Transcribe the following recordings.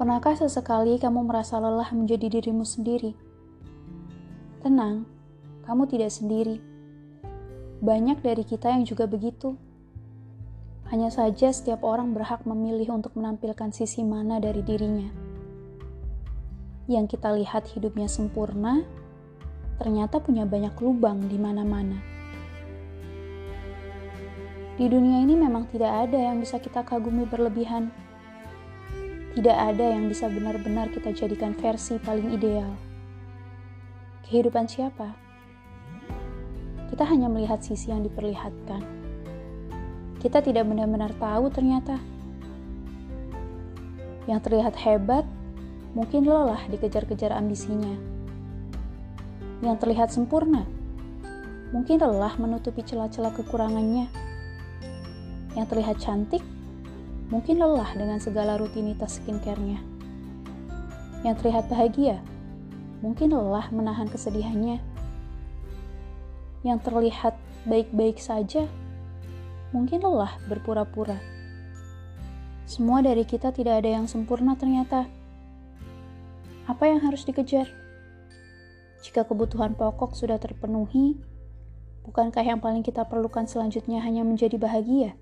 Pernahkah sesekali kamu merasa lelah menjadi dirimu sendiri? Tenang, kamu tidak sendiri. Banyak dari kita yang juga begitu. Hanya saja setiap orang berhak memilih untuk menampilkan sisi mana dari dirinya. Yang kita lihat hidupnya sempurna, ternyata punya banyak lubang di mana-mana. Di dunia ini memang tidak ada yang bisa kita kagumi berlebihan tidak ada yang bisa benar-benar kita jadikan versi paling ideal. Kehidupan siapa? Kita hanya melihat sisi yang diperlihatkan. Kita tidak benar-benar tahu ternyata. Yang terlihat hebat, mungkin lelah dikejar-kejar ambisinya. Yang terlihat sempurna, mungkin lelah menutupi celah-celah kekurangannya. Yang terlihat cantik, mungkin lelah dengan segala rutinitas skincare-nya. Yang terlihat bahagia, mungkin lelah menahan kesedihannya. Yang terlihat baik-baik saja, mungkin lelah berpura-pura. Semua dari kita tidak ada yang sempurna ternyata. Apa yang harus dikejar? Jika kebutuhan pokok sudah terpenuhi, bukankah yang paling kita perlukan selanjutnya hanya menjadi bahagia?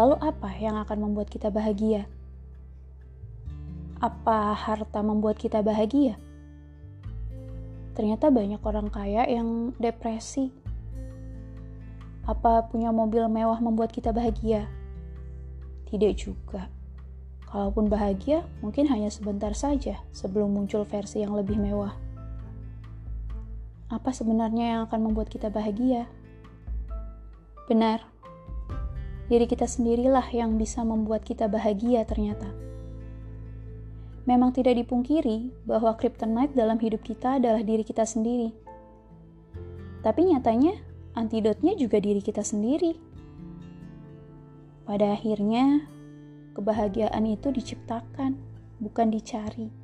Lalu apa yang akan membuat kita bahagia? Apa harta membuat kita bahagia? Ternyata banyak orang kaya yang depresi. Apa punya mobil mewah membuat kita bahagia? Tidak juga. Kalaupun bahagia, mungkin hanya sebentar saja sebelum muncul versi yang lebih mewah. Apa sebenarnya yang akan membuat kita bahagia? Benar, diri kita sendirilah yang bisa membuat kita bahagia ternyata. Memang tidak dipungkiri bahwa kryptonite dalam hidup kita adalah diri kita sendiri. Tapi nyatanya, antidotnya juga diri kita sendiri. Pada akhirnya, kebahagiaan itu diciptakan, bukan dicari.